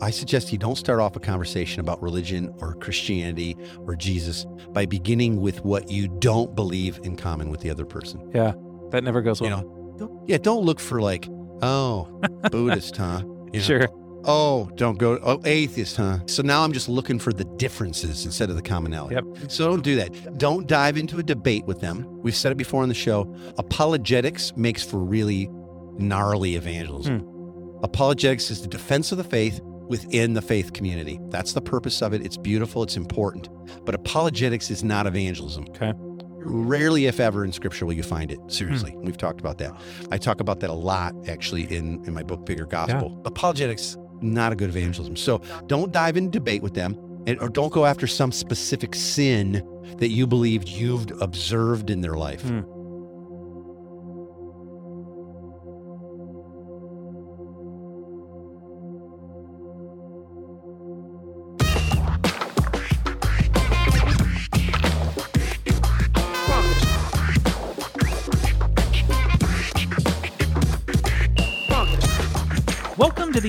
I suggest you don't start off a conversation about religion or Christianity or Jesus by beginning with what you don't believe in common with the other person. Yeah, that never goes well. You know, don't, yeah, don't look for like, oh, Buddhist, huh? You know, sure. Oh, don't go. Oh, atheist, huh? So now I'm just looking for the differences instead of the commonality. Yep. So don't do that. Don't dive into a debate with them. We've said it before on the show. Apologetics makes for really gnarly evangelism. Hmm. Apologetics is the defense of the faith within the faith community. That's the purpose of it. It's beautiful, it's important. But apologetics is not evangelism. Okay. Rarely, if ever, in scripture will you find it. Seriously. We've talked about that. I talk about that a lot, actually, in, in my book, Bigger Gospel. Apologetics, not a good evangelism. So don't dive into debate with them and, or don't go after some specific sin that you believed you've observed in their life. Hmm.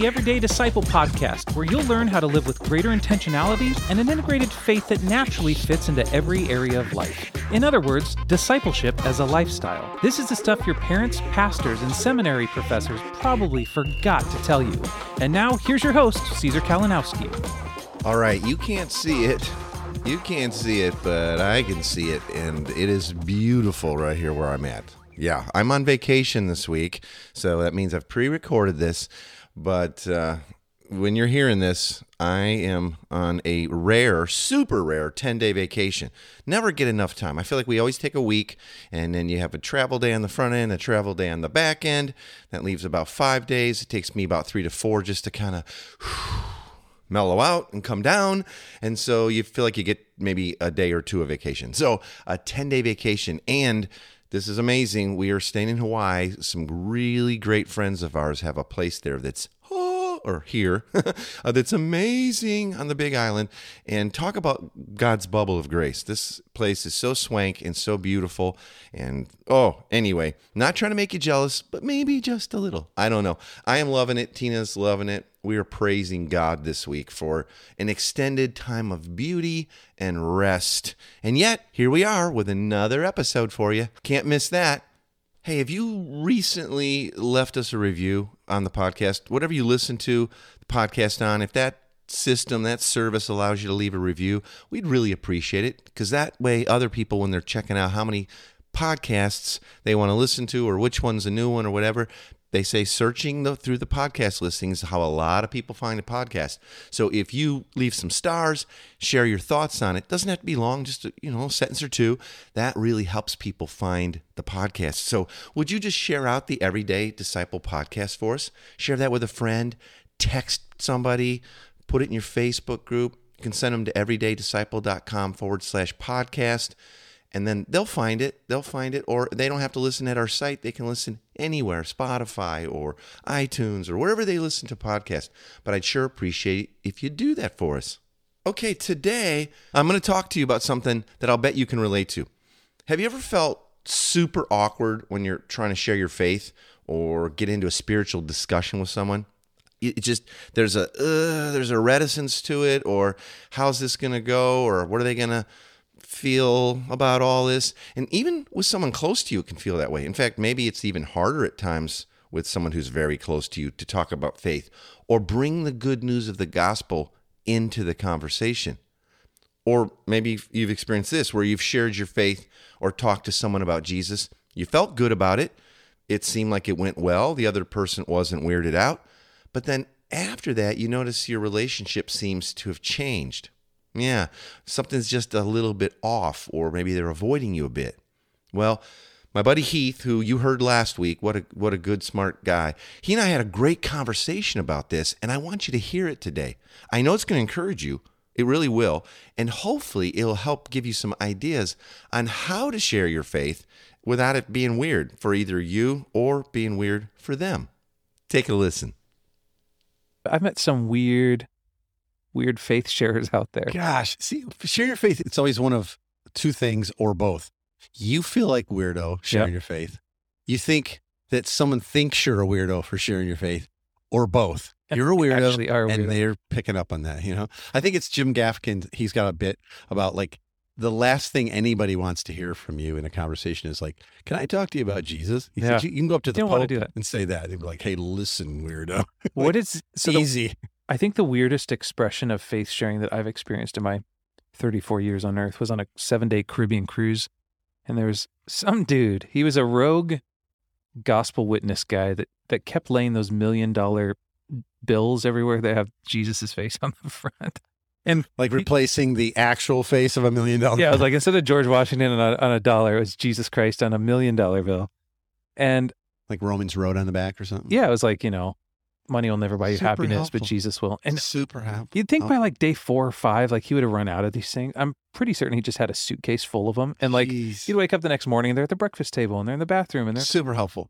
Everyday Disciple podcast, where you'll learn how to live with greater intentionality and an integrated faith that naturally fits into every area of life. In other words, discipleship as a lifestyle. This is the stuff your parents, pastors, and seminary professors probably forgot to tell you. And now, here's your host, Caesar Kalinowski. All right, you can't see it. You can't see it, but I can see it, and it is beautiful right here where I'm at. Yeah, I'm on vacation this week, so that means I've pre recorded this. But uh, when you're hearing this, I am on a rare, super rare 10 day vacation. Never get enough time. I feel like we always take a week, and then you have a travel day on the front end, a travel day on the back end. That leaves about five days. It takes me about three to four just to kind of mellow out and come down. And so you feel like you get maybe a day or two of vacation. So a 10 day vacation. And this is amazing. We are staying in Hawaii. Some really great friends of ours have a place there that's oh, or here uh, that's amazing on the Big Island. And talk about God's bubble of grace. This place is so swank and so beautiful. And oh, anyway, not trying to make you jealous, but maybe just a little. I don't know. I am loving it. Tina's loving it. We are praising God this week for an extended time of beauty and rest. And yet, here we are with another episode for you. Can't miss that. Hey, have you recently left us a review on the podcast? Whatever you listen to the podcast on, if that system, that service allows you to leave a review, we'd really appreciate it because that way other people, when they're checking out how many podcasts they want to listen to or which one's a new one or whatever, they say searching the, through the podcast listings how a lot of people find a podcast. So if you leave some stars, share your thoughts on it, doesn't have to be long, just a, you know, a sentence or two. That really helps people find the podcast. So would you just share out the Everyday Disciple podcast for us? Share that with a friend, text somebody, put it in your Facebook group. You can send them to everydaydisciple.com forward slash podcast and then they'll find it. They'll find it, or they don't have to listen at our site. They can listen anywhere, Spotify or iTunes or wherever they listen to podcasts. But I'd sure appreciate if you do that for us. Okay, today I'm going to talk to you about something that I'll bet you can relate to. Have you ever felt super awkward when you're trying to share your faith or get into a spiritual discussion with someone? It just there's a uh, there's a reticence to it, or how's this going to go, or what are they going to feel about all this. And even with someone close to you, it can feel that way. In fact, maybe it's even harder at times with someone who's very close to you to talk about faith or bring the good news of the gospel into the conversation. Or maybe you've experienced this where you've shared your faith or talked to someone about Jesus. You felt good about it. It seemed like it went well. The other person wasn't weirded out. But then after that, you notice your relationship seems to have changed. Yeah, something's just a little bit off, or maybe they're avoiding you a bit. Well, my buddy Heath, who you heard last week, what a what a good smart guy. He and I had a great conversation about this, and I want you to hear it today. I know it's going to encourage you. It really will, and hopefully it'll help give you some ideas on how to share your faith without it being weird for either you or being weird for them. Take a listen. I've met some weird, weird faith sharers out there. Gosh, see, share your faith. It's always one of two things or both. You feel like weirdo sharing Yep. your faith. You think that someone thinks you're a weirdo for sharing your faith, or both. You're a weirdo, are and they're picking up on that. You know, I think it's Jim Gaffigan. He's got a bit about like the last thing anybody wants to hear from you in a conversation is like, "Can I talk to you about Jesus?" He Yeah. said, you, can go up to the Pope and say that. They'd be like, "Hey, listen, weirdo." what is so the, Easy. I think the weirdest expression of faith sharing that I've experienced in my 34 years on Earth was on a seven day Caribbean cruise. And there was some dude, he was a rogue gospel witness guy that, that kept laying those million dollar bills everywhere that have Jesus' face on the front. And Like replacing the actual face of a million dollars. yeah, I was like, instead of George Washington on a, on a dollar, it was Jesus Christ on a million dollar bill. And like Romans Road on the back or something. yeah, it was like, you know, money will never buy you Super happiness, helpful. but Jesus will. And super happy. You'd think by like day four or five, like he would have run out of these things. I'm pretty certain he just had a suitcase full of them. And like Jeez. he'd wake up the next morning and they're at the breakfast table and they're in the bathroom and they're, super helpful.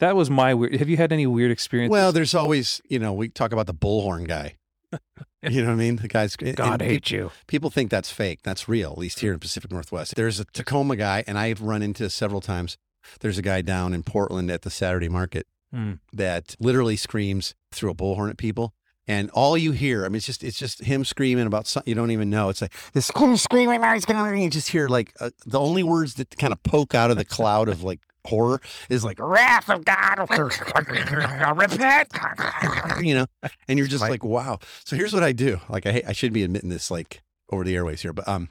that was my weird. Have you had any weird experiences? Well, there's always, you know, we talk about the bullhorn guy. you know what I mean? The guy's God hates you. People think that's fake. That's real, at least here in Pacific Northwest. There's a Tacoma guy, and I've run into several times. There's a guy down in Portland at the Saturday market Hmm. that literally screams through a bullhorn at people. And all you hear, I mean, it's just it's just him screaming about something you don't even know. It's like this screaming, Mary's gonna. You just hear like uh, the only words that kind of poke out of the cloud of like horror is like wrath of God, repent, you know. And you're just like, wow. So here's what I do. Like I I should be admitting this like over the airways here, but um,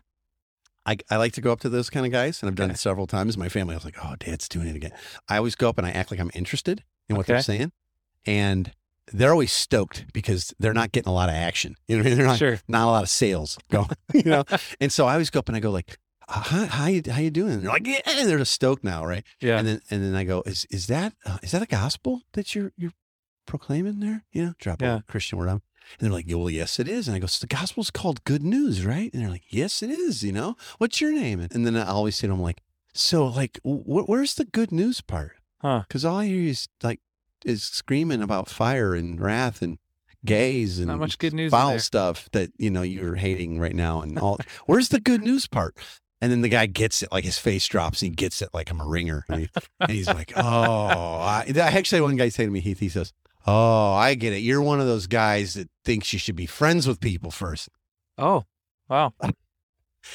I I like to go up to those kind of guys, and I've done Okay. it several times. My family, I was like, oh, Dad's doing it again. I always go up and I act like I'm interested in what they're saying, and they're always stoked because they're not getting a lot of action. You know, what I mean? they're not Sure. not a lot of sales going. You know, and so I always go up and I go like, how, how you how you doing? And they're like, yeah, and they're just stoked now, right? Yeah. And then and then I go, is is that uh, is that a gospel that you're you're proclaiming there? You know, drop Yeah. a Christian word on. And they're like, well, yes, it is. And I go, so the gospel's called good news, right? And they're like, yes, it is. You know, what's your name? And then I always say to them like, so like, wh- where's the good news part? Huh. Because all I hear is like is screaming about fire and wrath and gays and Not much good news foul stuff that you know you're hating right now and all. Where's the good news part? And then the guy gets it, like his face drops. He gets it like I'm a ringer, and, he- and he's like, "Oh, I, actually." One guy say to me, Heath, he says, "Oh, I get it. You're one of those guys that thinks you should be friends with people first. Oh, wow.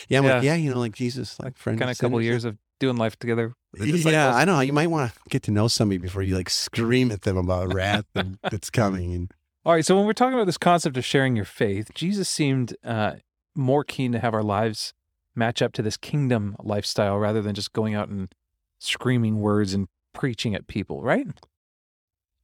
Yeah, I'm like, Yeah. yeah, you know, like Jesus, like friend. Kind of a couple years of doing life together. With the Yeah, disciples. I know. You might want to get to know somebody before you like scream at them about wrath that's coming. And All right. So when we're talking about this concept of sharing your faith, Jesus seemed uh, more keen to have our lives match up to this kingdom lifestyle rather than just going out and screaming words and preaching at people, right?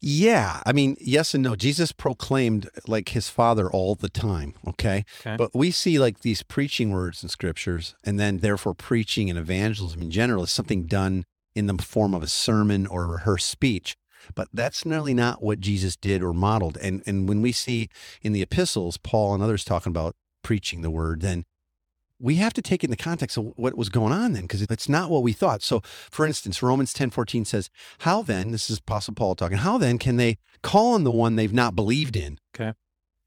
Yeah, I mean, yes and no. Jesus proclaimed like his father all the time. Okay. Okay. But we see like these preaching words in scriptures, and then therefore preaching and evangelism in general is something done in the form of a sermon or a rehearsed speech. But that's nearly not what Jesus did or modeled. And and when we see in the epistles, Paul and others talking about preaching the word, then we have to take it in the context of what was going on then, because it's not what we thought. So, for instance, Romans ten fourteen says, How then, this is Apostle Paul talking, how then can they call on the one they've not believed in? Okay.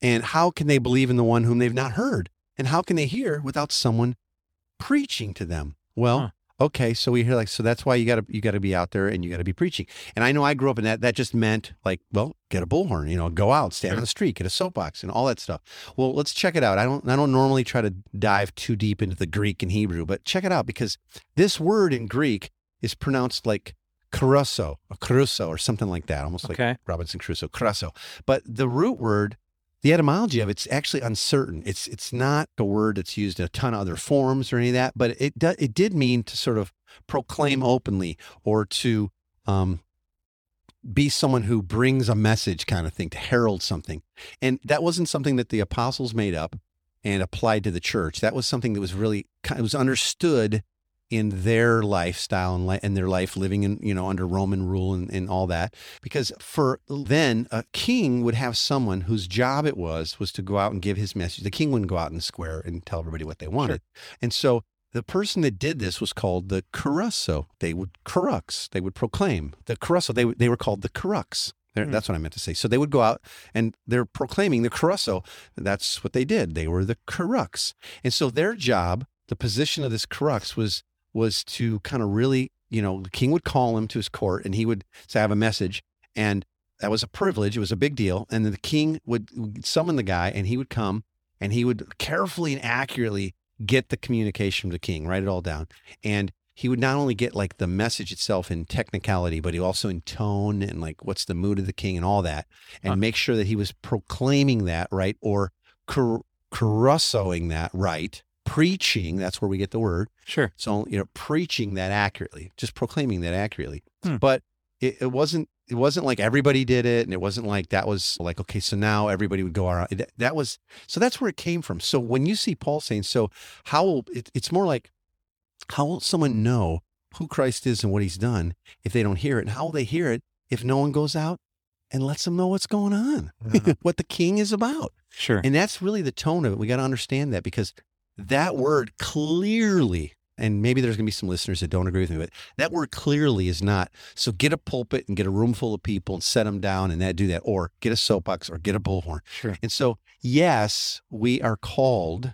And how can they believe in the one whom they've not heard? And how can they hear without someone preaching to them? Well, Huh. Okay, so we hear like so that's why you gotta you gotta be out there and you gotta be preaching. And I know I grew up in that that just meant like, well, get a bullhorn, you know, go out, stand on the street, get a soapbox and all that stuff. Well, let's check it out. I don't I don't normally try to dive too deep into the Greek and Hebrew, but check it out because this word in Greek is pronounced like caruso, or caruso, or something like that, almost like Robinson Crusoe, caruso. But the root word, the etymology of it's actually uncertain. It's it's not a word that's used in a ton of other forms or any of that, but it do, it did mean to sort of proclaim openly or to um, be someone who brings a message kind of thing, to herald something. And that wasn't something that the apostles made up and applied to the church. That was something that was really it was understood in their lifestyle and, li- and their life living in you know under Roman rule and, and all that because for then a king would have someone whose job it was was to go out and give his message the king wouldn't go out in the square and tell everybody what they wanted and so the person that did this was called the caruso they would crux they would proclaim the caruso they, they were called the crux They're- Hmm. that's what I meant to say. So they would go out and they're proclaiming the caruso. That's what they did. They were the crux. And so their job, the position of this crux was was to kind of really, you know, the king would call him to his court and he would say, I have a message. And that was a privilege. It was a big deal. And then the king would summon the guy and he would come and he would carefully and accurately get the communication from the king, write it all down. And he would not only get like the message itself in technicality, but he also in tone and like what's the mood of the king and all that, and Huh. make sure that he was proclaiming that right or car- carussoing that right, preaching. That's where we get the word. Sure. So you know, preaching that accurately, just proclaiming that accurately. Hmm. But it, it wasn't. It wasn't like everybody did it, and it wasn't like that was like okay. So now everybody would go around. That, that was so. That's where it came from. So when you see Paul saying, "So how will it, it's more like how will someone know who Christ is and what He's done if they don't hear it? And how will they hear it if no one goes out and lets them know what's going on, Yeah. what the King is about?" Sure. And that's really the tone of it. We got to understand that because that word clearly, and maybe there's going to be some listeners that don't agree with me, but that word clearly is not. So get a pulpit and get a room full of people and set them down and that do that, or get a soapbox or get a bullhorn. Sure. And so, yes, we are called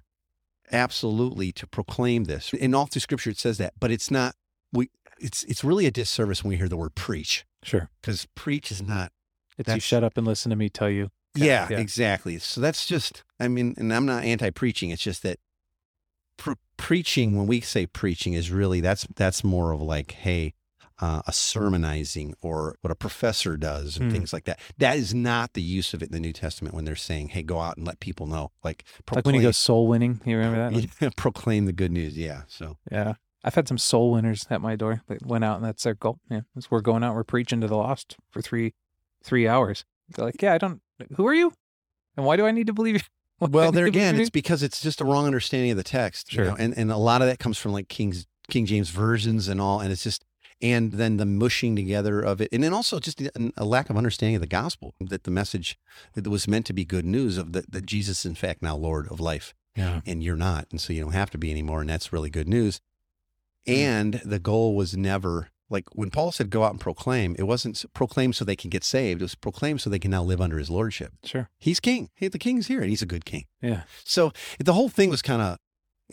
absolutely to proclaim this. In all through Scripture, it says that, but it's not. We it's it's really a disservice when we hear the word preach Sure. because preach is not It's you shut up and listen to me tell you. yeah, yeah. exactly. So that's just, I mean, and I'm not anti-preaching. It's just that pre- preaching, when we say preaching, is really that's that's more of like, hey, uh, a sermonizing or what a professor does and Hmm. things like that. That is not the use of it in the New Testament when they're saying, hey, go out and let people know, like Like when you go soul winning. You remember that? Yeah, proclaim the good news. Yeah. So yeah. I've had some soul winners at my door that went out and that's their goal. Yeah. As we're going out, we're preaching to the lost for three three hours. They're like, Yeah, I don't who are you? And why do I need to believe you? Why do I well, there again, it's because it's just a wrong understanding of the text. you know, and and a lot of that comes from like King's King James versions and all, and it's just and then the mushing together of it, and then also just a, lack of understanding of the gospel that the message that was meant to be good news of that that Jesus is in fact now Lord of life, Yeah. and you're not, and so you don't have to be anymore, and that's really good news. Hmm. And the goal was never like when Paul said go out and proclaim, it wasn't proclaim so they can get saved. It was proclaim so they can now live under his lordship. Sure. He's king. Hey, the king's here, and he's a good king. Yeah. So the whole thing was kind of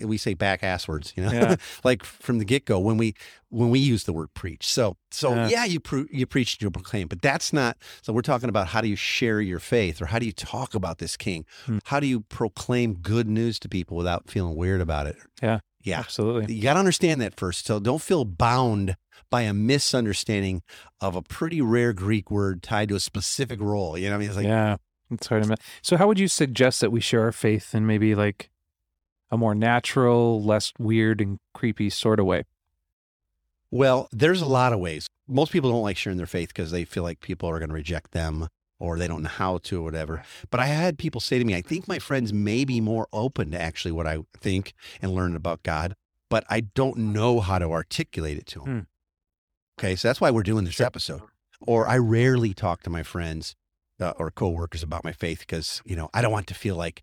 we say back ass words, you know, Yeah. like from the get go when we when we use the word preach. So so Yeah. yeah, you pre- you preach you proclaim, but that's not. So we're talking about how do you share your faith, or how do you talk about this king? Hmm. How do you proclaim good news to people without feeling weird about it? Yeah. yeah. Absolutely. You got to understand that first. So don't feel bound by a misunderstanding of a pretty rare Greek word tied to a specific role. You know, what I mean, it's like yeah. It's hard to ma- So how would you suggest that we share our faith in maybe like a more natural, less weird and creepy sort of way? Well, there's a lot of ways. Most people don't like sharing their faith because they feel like people are going to reject them or they don't know how to or whatever. But I had people say to me, I think my friends may be more open to actually what I think and learn about God, but I don't know how to articulate it to them. Hmm. Okay. So that's why we're doing this episode. Or I rarely talk to my friends uh, or coworkers about my faith because, you know, I don't want to feel like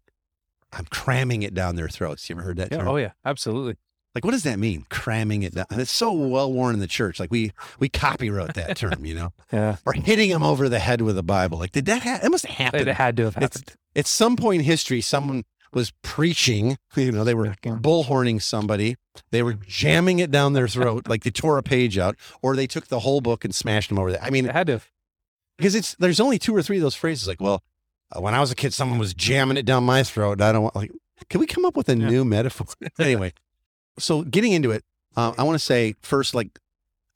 I'm cramming it down their throats. You ever heard that? Yeah. term? Oh yeah. Absolutely. Like, what does that mean? Cramming it down. And it's so well worn in the church. Like we we copywrote that term, you know, Yeah. or hitting them over the head with a Bible. Like, did that? Ha- it must have happened. It had to have It's- happened. At some point in history, someone was preaching. You know, they were bullhorning somebody. They were jamming it down their throat, like they tore a page out, or they took the whole book and smashed them over there. I mean, It had to because it's there's only two or three of those phrases. Like, well, uh, when I was a kid, someone was jamming it down my throat. and I don't want like. Can we come up with a Yeah. new metaphor? anyway, so getting into it, uh, I want to say first, like,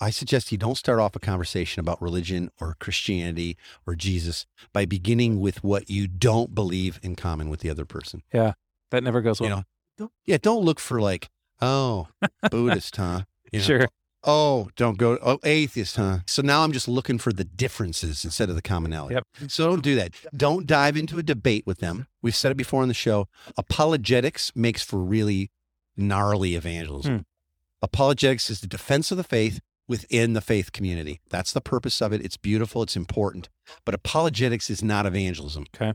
I suggest you don't start off a conversation about religion or Christianity or Jesus by beginning with what you don't believe in common with the other person. Yeah, that never goes well. You know, don't, yeah, don't look for like, oh, Buddhist, huh? You know, Sure. Oh, don't go. Oh, atheist, huh? So now I'm just looking for the differences instead of the commonality. Yep. So don't do that. Don't dive into a debate with them. We've said it before on the show. Apologetics makes for really gnarly evangelism. Hmm. Apologetics is the defense of the faith within the faith community. That's the purpose of it. It's beautiful. It's important. But apologetics is not evangelism. Okay.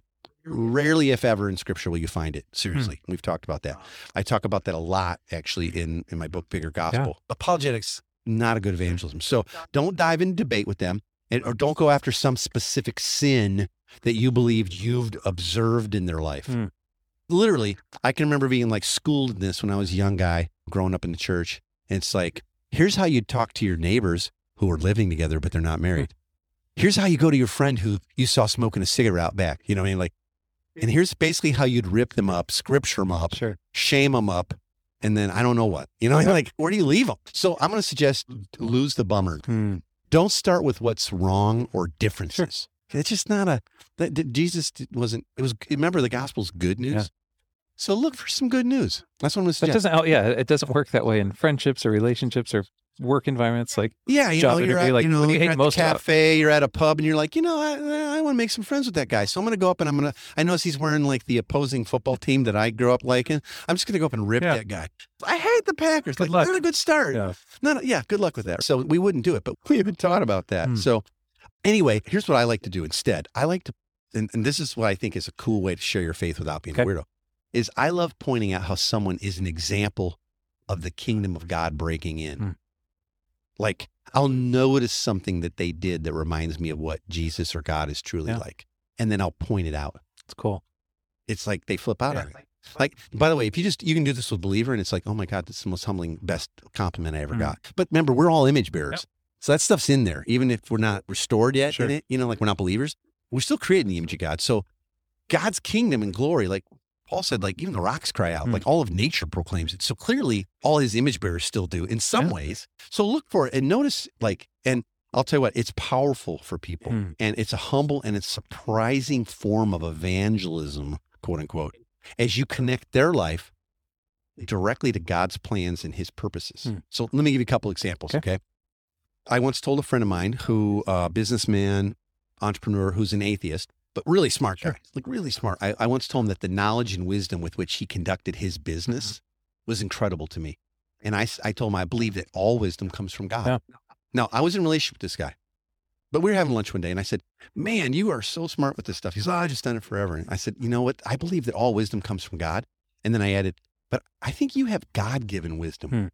Rarely, if ever, in scripture will you find it. Seriously. We've talked about that. I talk about that a lot actually in, in my book, Bigger Gospel. Apologetics, not a good evangelism. So don't dive into debate with them and, or don't go after some specific sin that you believed you've observed in their life. Hmm. Literally, I can remember being like schooled in this when I was a young guy growing up in the church. And it's like, here's how you talk to your neighbors who are living together, but they're not married. Here's how you go to your friend who you saw smoking a cigarette out back. You know what I mean? Like, and here's basically how you'd rip them up, scripture them up, Sure. shame them up, and then I don't know what. You know, like where do you leave them? So I'm going to suggest lose the bummer. Hmm. Don't start with what's wrong or differences. It's just not a that that Jesus wasn't. It was remember the gospel's good news. Yeah. So look for some good news. That's what I'm going to That doesn't. Oh, yeah, it doesn't work that way in friendships or relationships or work environments. Like, Yeah, you job know, you're interview, at, like, you know, you you're hate at most the about- cafe, you're at a pub, and you're like, you know, I, I want to make some friends with that guy. So I'm going to go up and I'm going to, I notice he's wearing like the opposing football team that I grew up liking. I'm just going to go up and rip Yeah. that guy. I hate the Packers. Good like, luck. not a good start. yeah, No, no, yeah, good luck with that. So we wouldn't do it, but we haven't taught about that. Hmm. So anyway, here's what I like to do instead. I like to, and, and this is what I think is a cool way to share your faith without being Okay. a weirdo, is I love pointing out how someone is an example of the kingdom of God breaking in. Hmm. Like I'll notice something that they did that reminds me of what Jesus or God is truly Yeah. like. And then I'll point it out. it's cool. It's like they flip out Yeah. on it. Like, by the way, if you just you can do this with believer, and it's like, oh my God, this is the most humbling, best compliment I ever Mhm. got. But remember, we're all image bearers. So that stuff's in there, even if we're not restored yet Sure. in it, you know, like we're not believers, we're still created in the image of God. So God's kingdom and glory, like Paul said, like even the rocks cry out, Mm. like all of nature proclaims it. So clearly all his image bearers still do in some Yeah. ways. So look for it and notice like, and I'll tell you what, it's powerful for people Mm. and it's a humble and it's surprising form of evangelism, quote unquote, as you connect their life directly to God's plans and his purposes. Hmm. So let me give you a couple examples. Okay. Okay. I once told a friend of mine who, uh, businessman, entrepreneur, who's an atheist, but really smart guy, like really smart. I, I once told him that the knowledge and wisdom with which he conducted his business Mm-hmm. was incredible to me. And I, I told him I believe that all wisdom comes from God. Yeah. Now, I was in a relationship with this guy, but we were having lunch one day and I said, Man, you are so smart with this stuff. He said, oh, I just done it forever. And I said, You know what? I believe that all wisdom comes from God. And then I added, But I think you have God given wisdom. Hmm.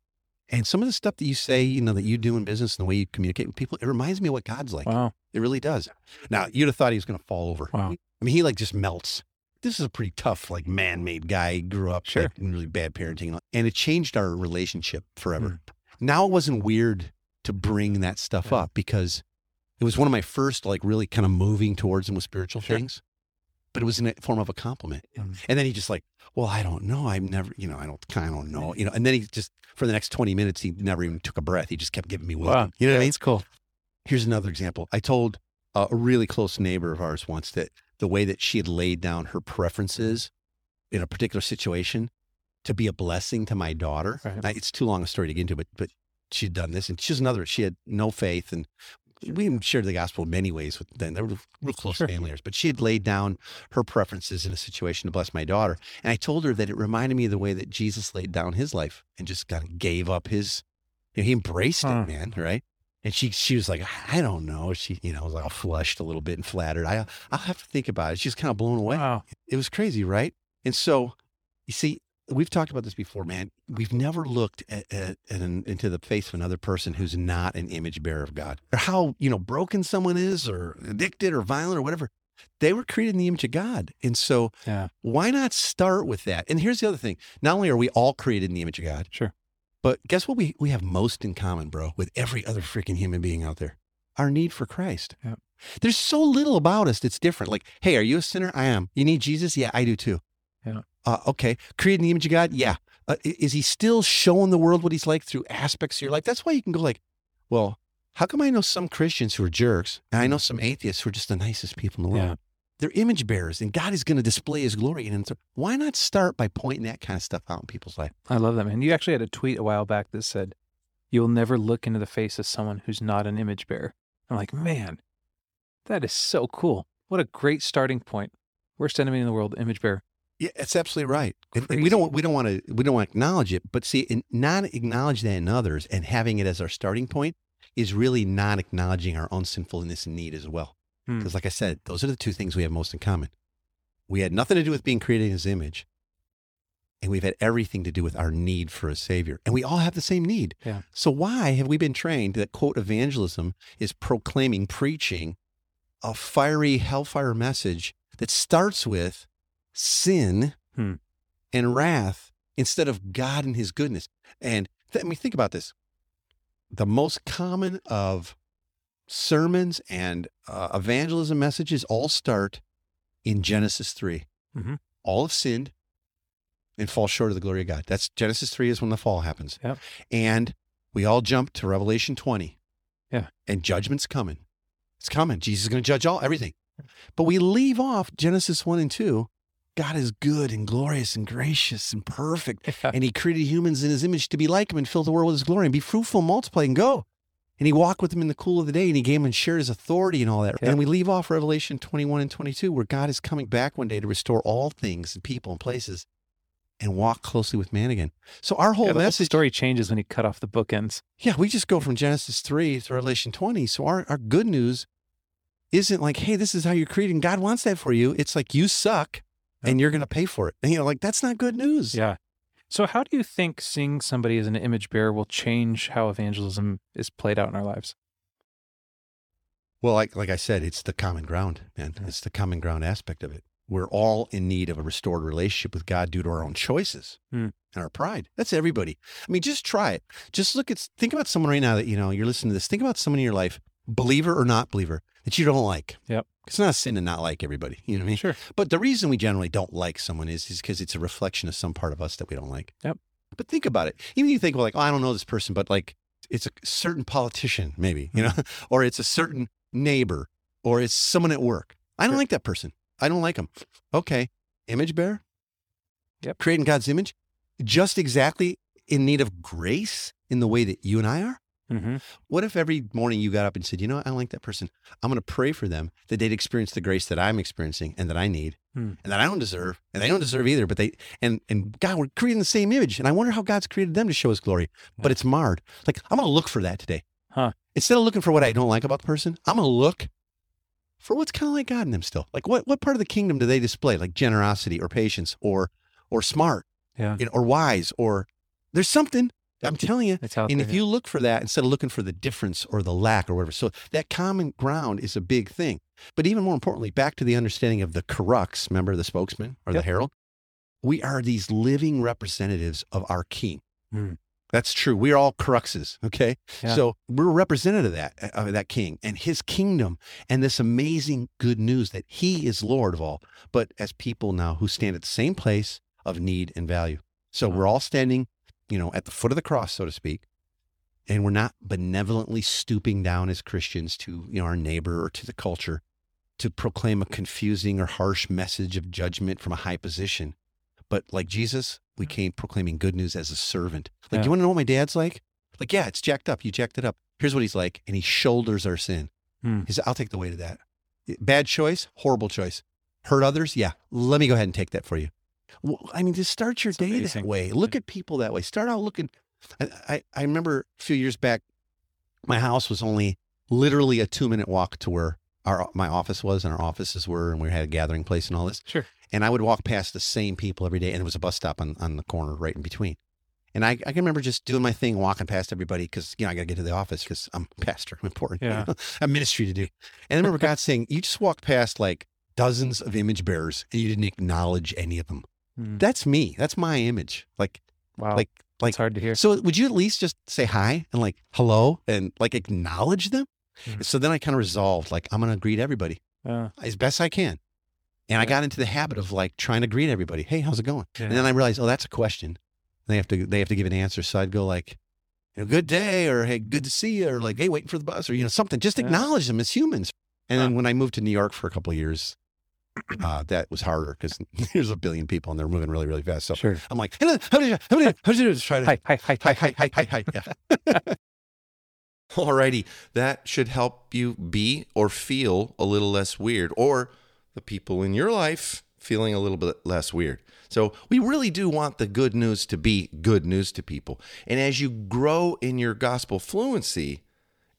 And some of the stuff that you say, you know, that you do in business and the way you communicate with people, it reminds me of what God's like. Wow. It really does. Now, you'd have thought he was going to fall over. Wow. I mean, he like just melts. This is a pretty tough, like man-made guy. He grew up Sure. like, in really bad parenting, and it changed our relationship forever. Hmm. Now it wasn't weird to bring that stuff Yeah. up because it was one of my first, like, really kind of moving towards him with spiritual Sure. things. But it was in a form of a compliment. Mm. And then he just like, well, I don't know. I've never, you know, I don't kind of don't know, you know. And then he just for the next twenty minutes, he never even took a breath. He just kept giving me wisdom. Wow. You know what I mean? It's cool. Here's another example. I told uh, a really close neighbor of ours once that the way that she had laid down her preferences in a particular situation to be a blessing to my daughter. Right. It's too long a story to get into, but but she'd done this, and she's another. She had no faith, and we shared the gospel in many ways with them. They were real close Sure. family members, but she had laid down her preferences in a situation to bless my daughter, and I told her that it reminded me of the way that Jesus laid down his life and just kind of gave up his. You know, he embraced Huh. it, man. Right. And she she was like, I don't know. She, you know, was all flushed a little bit and flattered. I I'll have to think about it. She's kind of blown away. Wow. It was crazy, right? And so, you see, we've talked about this before, man. We've never looked at, at, at an, into the face of another person who's not an image bearer of God, or how you know broken someone is, or addicted, or violent, or whatever. They were created in the image of God, and so Yeah. why not start with that? And here's the other thing: not only are we all created in the image of God, Sure. but guess what? We we have most in common, bro, with every other freaking human being out there: our need for Christ. Yep. There's so little about us that's different. Like, hey, are you a sinner? I am. You need Jesus? Yeah, I do too. Yeah. Uh, okay. Created in the image of God? Yeah. Uh, is he still showing the world what he's like through aspects of your life? That's why you can go like, well, how come I know some Christians who are jerks and I know some atheists who are just the nicest people in the world? Yeah. They're image bearers and God is going to display his glory And. So why not start by pointing that kind of stuff out in people's life? I love that, man. You actually had a tweet a while back that said, You'll never look into the face of someone who's not an image bearer. I'm like, man, that is so cool. What a great starting point. Worst enemy in the world, image bearer. Yeah, it's absolutely right. And- and we don't we don't want to we don't want to acknowledge it, but see, not acknowledge that in others and having it as our starting point is really not acknowledging our own sinfulness and need as well. Hmm. Because, like I said, those are the two things we have most in common. We had nothing to do with being created in His image, and we've had everything to do with our need for a Savior, and we all have the same need. Yeah. So why have we been trained that quote evangelism is proclaiming, preaching a fiery hellfire message that starts with sin Hmm. and wrath instead of God and His goodness? And th- I mean, think about this: the most common of sermons and uh, evangelism messages all start in Genesis 3. Mhm. All have sinned and fall short of the glory of God. That's Genesis 3 is when the fall happens. Yep. And we all jump to Revelation 20. Yeah. And judgment's coming. It's coming. Jesus is going to judge all everything. But we leave off Genesis 1 and 2. God is good and glorious and gracious and perfect. And he created humans in his image to be like him and fill the world with his glory and be fruitful, multiply, and go. And he walked with them in the cool of the day and he gave them and shared his authority and all that. Yeah. And we leave off Revelation 21 and 22, where God is coming back one day to restore all things and people and places and walk closely with man again. So our whole Yeah, message, story changes when you cut off the bookends. yeah, we just go from Genesis 3 to Revelation 20. So our, our good news isn't like, hey, this is how you're creating. God wants that for you. It's like you suck and you're going to pay for it. And, you know, like that's not good news. Yeah. So, how do you think seeing somebody as an image bearer will change how evangelism is played out in our lives? Well, like like I said, it's the common ground, man. Yeah. It's the common ground aspect of it. We're all in need of a restored relationship with God due to our own choices Hmm. and our pride. That's everybody. I mean, just try it. Just look at think about someone right now that you know you're listening to this. Think about someone in your life, believer or not believer, that you don't like. Yep. It's not a sin to not like everybody. You know what I mean? Sure. But the reason we generally don't like someone is is because it's a reflection of some part of us that we don't like. Yep. But think about it. Even you think, well, like, oh, I don't know this person, but like it's a certain politician, maybe, you know, mm-hmm. or it's a certain neighbor, or it's someone at work. I don't Sure. like that person. I don't like them. Okay. Image bearer. Yep. Creating God's image, just exactly in need of grace in the way that you and I are. Mm-hmm. What if every morning you got up and said, you know, what? I like that person. I'm going to pray for them that they'd experience the grace that I'm experiencing and that I need Hmm. and that I don't deserve and they don't deserve either. But they, and, and God, we're creating the same image. And I wonder how God's created them to show his glory, but Yeah. it's marred. Like, I'm going to look for that today. Huh. Instead of looking for what I don't like about the person, I'm going to look for what's kind of like God in them still. Like, what, what part of the kingdom do they display? Like generosity or patience or, or smart Yeah. you know, or wise or there's something. I'm telling you, out and if you look for that instead of looking for the difference or the lack or whatever, so that common ground is a big thing. But even more importantly, back to the understanding of the crux, remember the spokesman or Yep. the herald? We are these living representatives of our king. Hmm. That's true. We are all cruxes. Okay. Yeah. So we're representative of that, of that king and his kingdom and this amazing good news that he is Lord of all, but as people now who stand at the same place of need and value. So Wow. we're all standing, you know, at the foot of the cross, so to speak. And we're not benevolently stooping down as Christians to, you know, our neighbor or to the culture to proclaim a confusing or harsh message of judgment from a high position. But like Jesus, we came proclaiming good news as a servant. Like, Yeah. you want to know what my dad's like? Like, yeah, it's jacked up. You jacked it up. Here's what he's like. And he shoulders our sin. Hmm. He said, I'll take the weight of that. Bad choice, horrible choice. Hurt others? Yeah. Let me go ahead and take that for you. Well, I mean, just start your It's day amazing. that way. Look at people that way. Start out looking. I, I, I remember a few years back, my house was only literally a two minute walk to where our my office was and our offices were, and we had a gathering place and all this. Sure. And I would walk past the same people every day, and there was a bus stop on, on the corner right in between. And I, I can remember just doing my thing, walking past everybody because, you know, I got to get to the office because I'm a pastor. I'm important. Yeah. I have ministry to do. And I remember God saying, You just walked past like dozens of image bearers and you didn't acknowledge any of them. Hmm. That's me. That's my image. Like, Wow. like, like, it's hard to hear. so would you at least just say hi and like hello and like acknowledge them? Mhm. So then I kind of resolved, like, I'm going to greet everybody Uh, as best I can. And I got into the habit of like trying to greet everybody. Hey, how's it going? yeah. And then I realized, oh, that's a question. They have to they have to give an answer. So I'd go like, you know, good day, or hey, good to see you, or like, hey, waiting for the bus, or you know, something. Just Yeah. acknowledge them as humans. And Huh. then when I moved to New York for a couple of years, uh, that was harder because there's a billion people and they're moving really, really fast. So sure. I'm like, hello, how do you, how do you, how do you? Just try to Hi, hi, hi, hi, hi, hi, hi, hi. Yeah. Alrighty, that should help you be or feel a little less weird, or the people in your life feeling a little bit less weird. So, we really do want the good news to be good news to people. And as you grow in your gospel fluency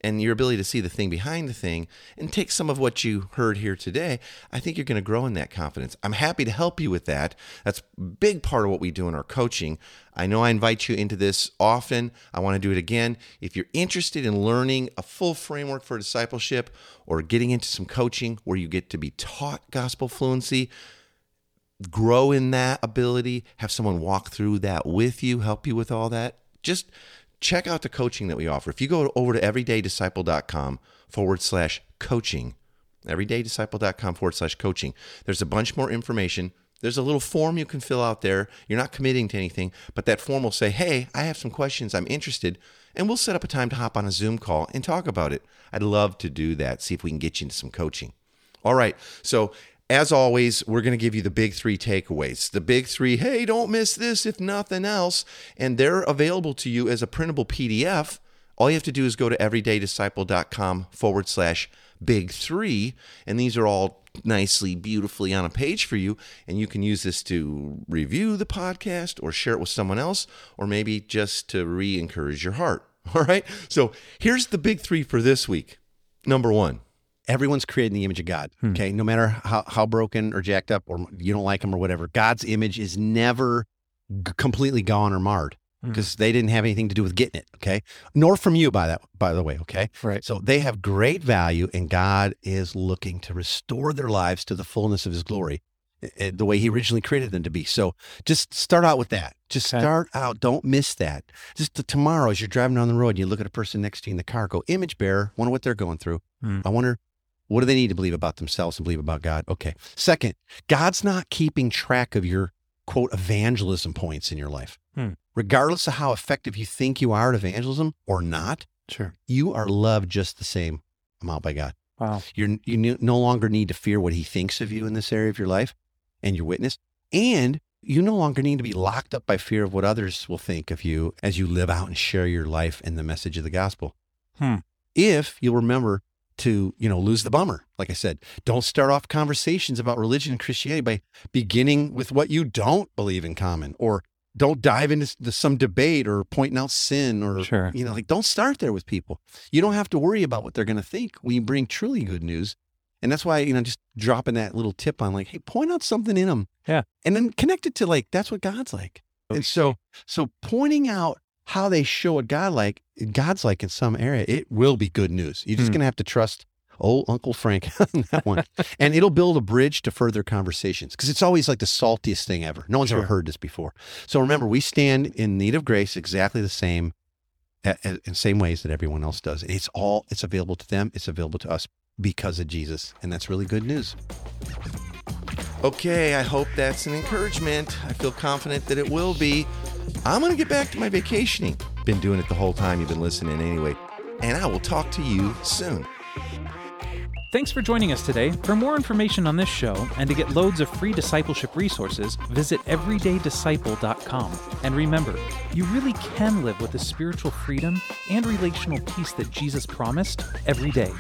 and your ability to see the thing behind the thing and take some of what you heard here today, I think you're going to grow in that confidence. I'm happy to help you with that. That's a big part of what we do in our coaching. I know I invite you into this often. I want to do it again. If you're interested in learning a full framework for discipleship or getting into some coaching where you get to be taught gospel fluency, grow in that ability, have someone walk through that with you, help you with all that, just check out the coaching that we offer. If you go over to everydaydisciple.com forward slash coaching. Everydaydisciple.com forward slash coaching. There's a bunch more information. There's a little form you can fill out there. You're not committing to anything, but that form will say, Hey, I have some questions. I'm interested. And we'll set up a time to hop on a Zoom call and talk about it. I'd love to do that, see if we can get you into some coaching. All right. So, as always, we're going to give you the big three takeaways. The big three, hey, don't miss this if nothing else. And they're available to you as a printable PDF. All you have to do is go to everydaydisciple.com forward slash big three. And these are all nicely, beautifully on a page for you. And you can use this to review the podcast or share it with someone else, or maybe just to re encourage your heart. All right. So here's the big three for this week. Number one, Everyone's created in the image of God. Okay. No matter how, how broken or jacked up or you don't like them or whatever, God's image is never g- completely gone or marred because they didn't have anything to do with getting it. Okay. Nor from you, by that, by the way. Okay. Right. So they have great value and God is looking to restore their lives to the fullness of his glory eh, eh, the way he originally created them to be. So just start out with that. Just Okay. start out. Don't miss that. Just tomorrow, as you're driving down the road, and you look at a person next to you in the car, go, image bearer, wonder what they're going through. Hmm. I wonder, what do they need to believe about themselves and believe about God? Okay. Second, God's not keeping track of your quote evangelism points in your life. Hmm. Regardless of how effective you think you are at evangelism or not, Sure. you are loved just the same amount by God. Wow. You're, you no- longer need to fear what he thinks of you in this area of your life and your witness. And you no longer need to be locked up by fear of what others will think of you as you live out and share your life and the message of the gospel. Hmm. If you'll remember to, you know, lose the bummer. Like I said, don't start off conversations about religion and Christianity by beginning with what you don't believe in common or don't dive into some debate or pointing out sin or Sure. you know like don't start there with people you don't have to worry about what they're going to think when you bring truly good news and that's why you know just dropping that little tip on like hey point out something in them Yeah. and then connect it to like that's what god's like and so so pointing out how they show what god like god's like in some area it will be good news you're just hmm. going to have to trust old uncle frank on that one and it'll build a bridge to further conversations because it's always like the saltiest thing ever no one's ever heard this before so remember we stand in need of grace exactly the same in same ways that everyone else does. It's all it's available to them. It's available to us because of Jesus, and that's really good news. Okay, I hope that's an encouragement. I feel confident that it will be. I'm going to get back to my vacationing. Been doing it the whole time you've been listening anyway. And I will talk to you soon. Thanks for joining us today. For more information on this show and to get loads of free discipleship resources, visit everydaydisciple.com. And remember, you really can live with the spiritual freedom and relational peace that Jesus promised every day.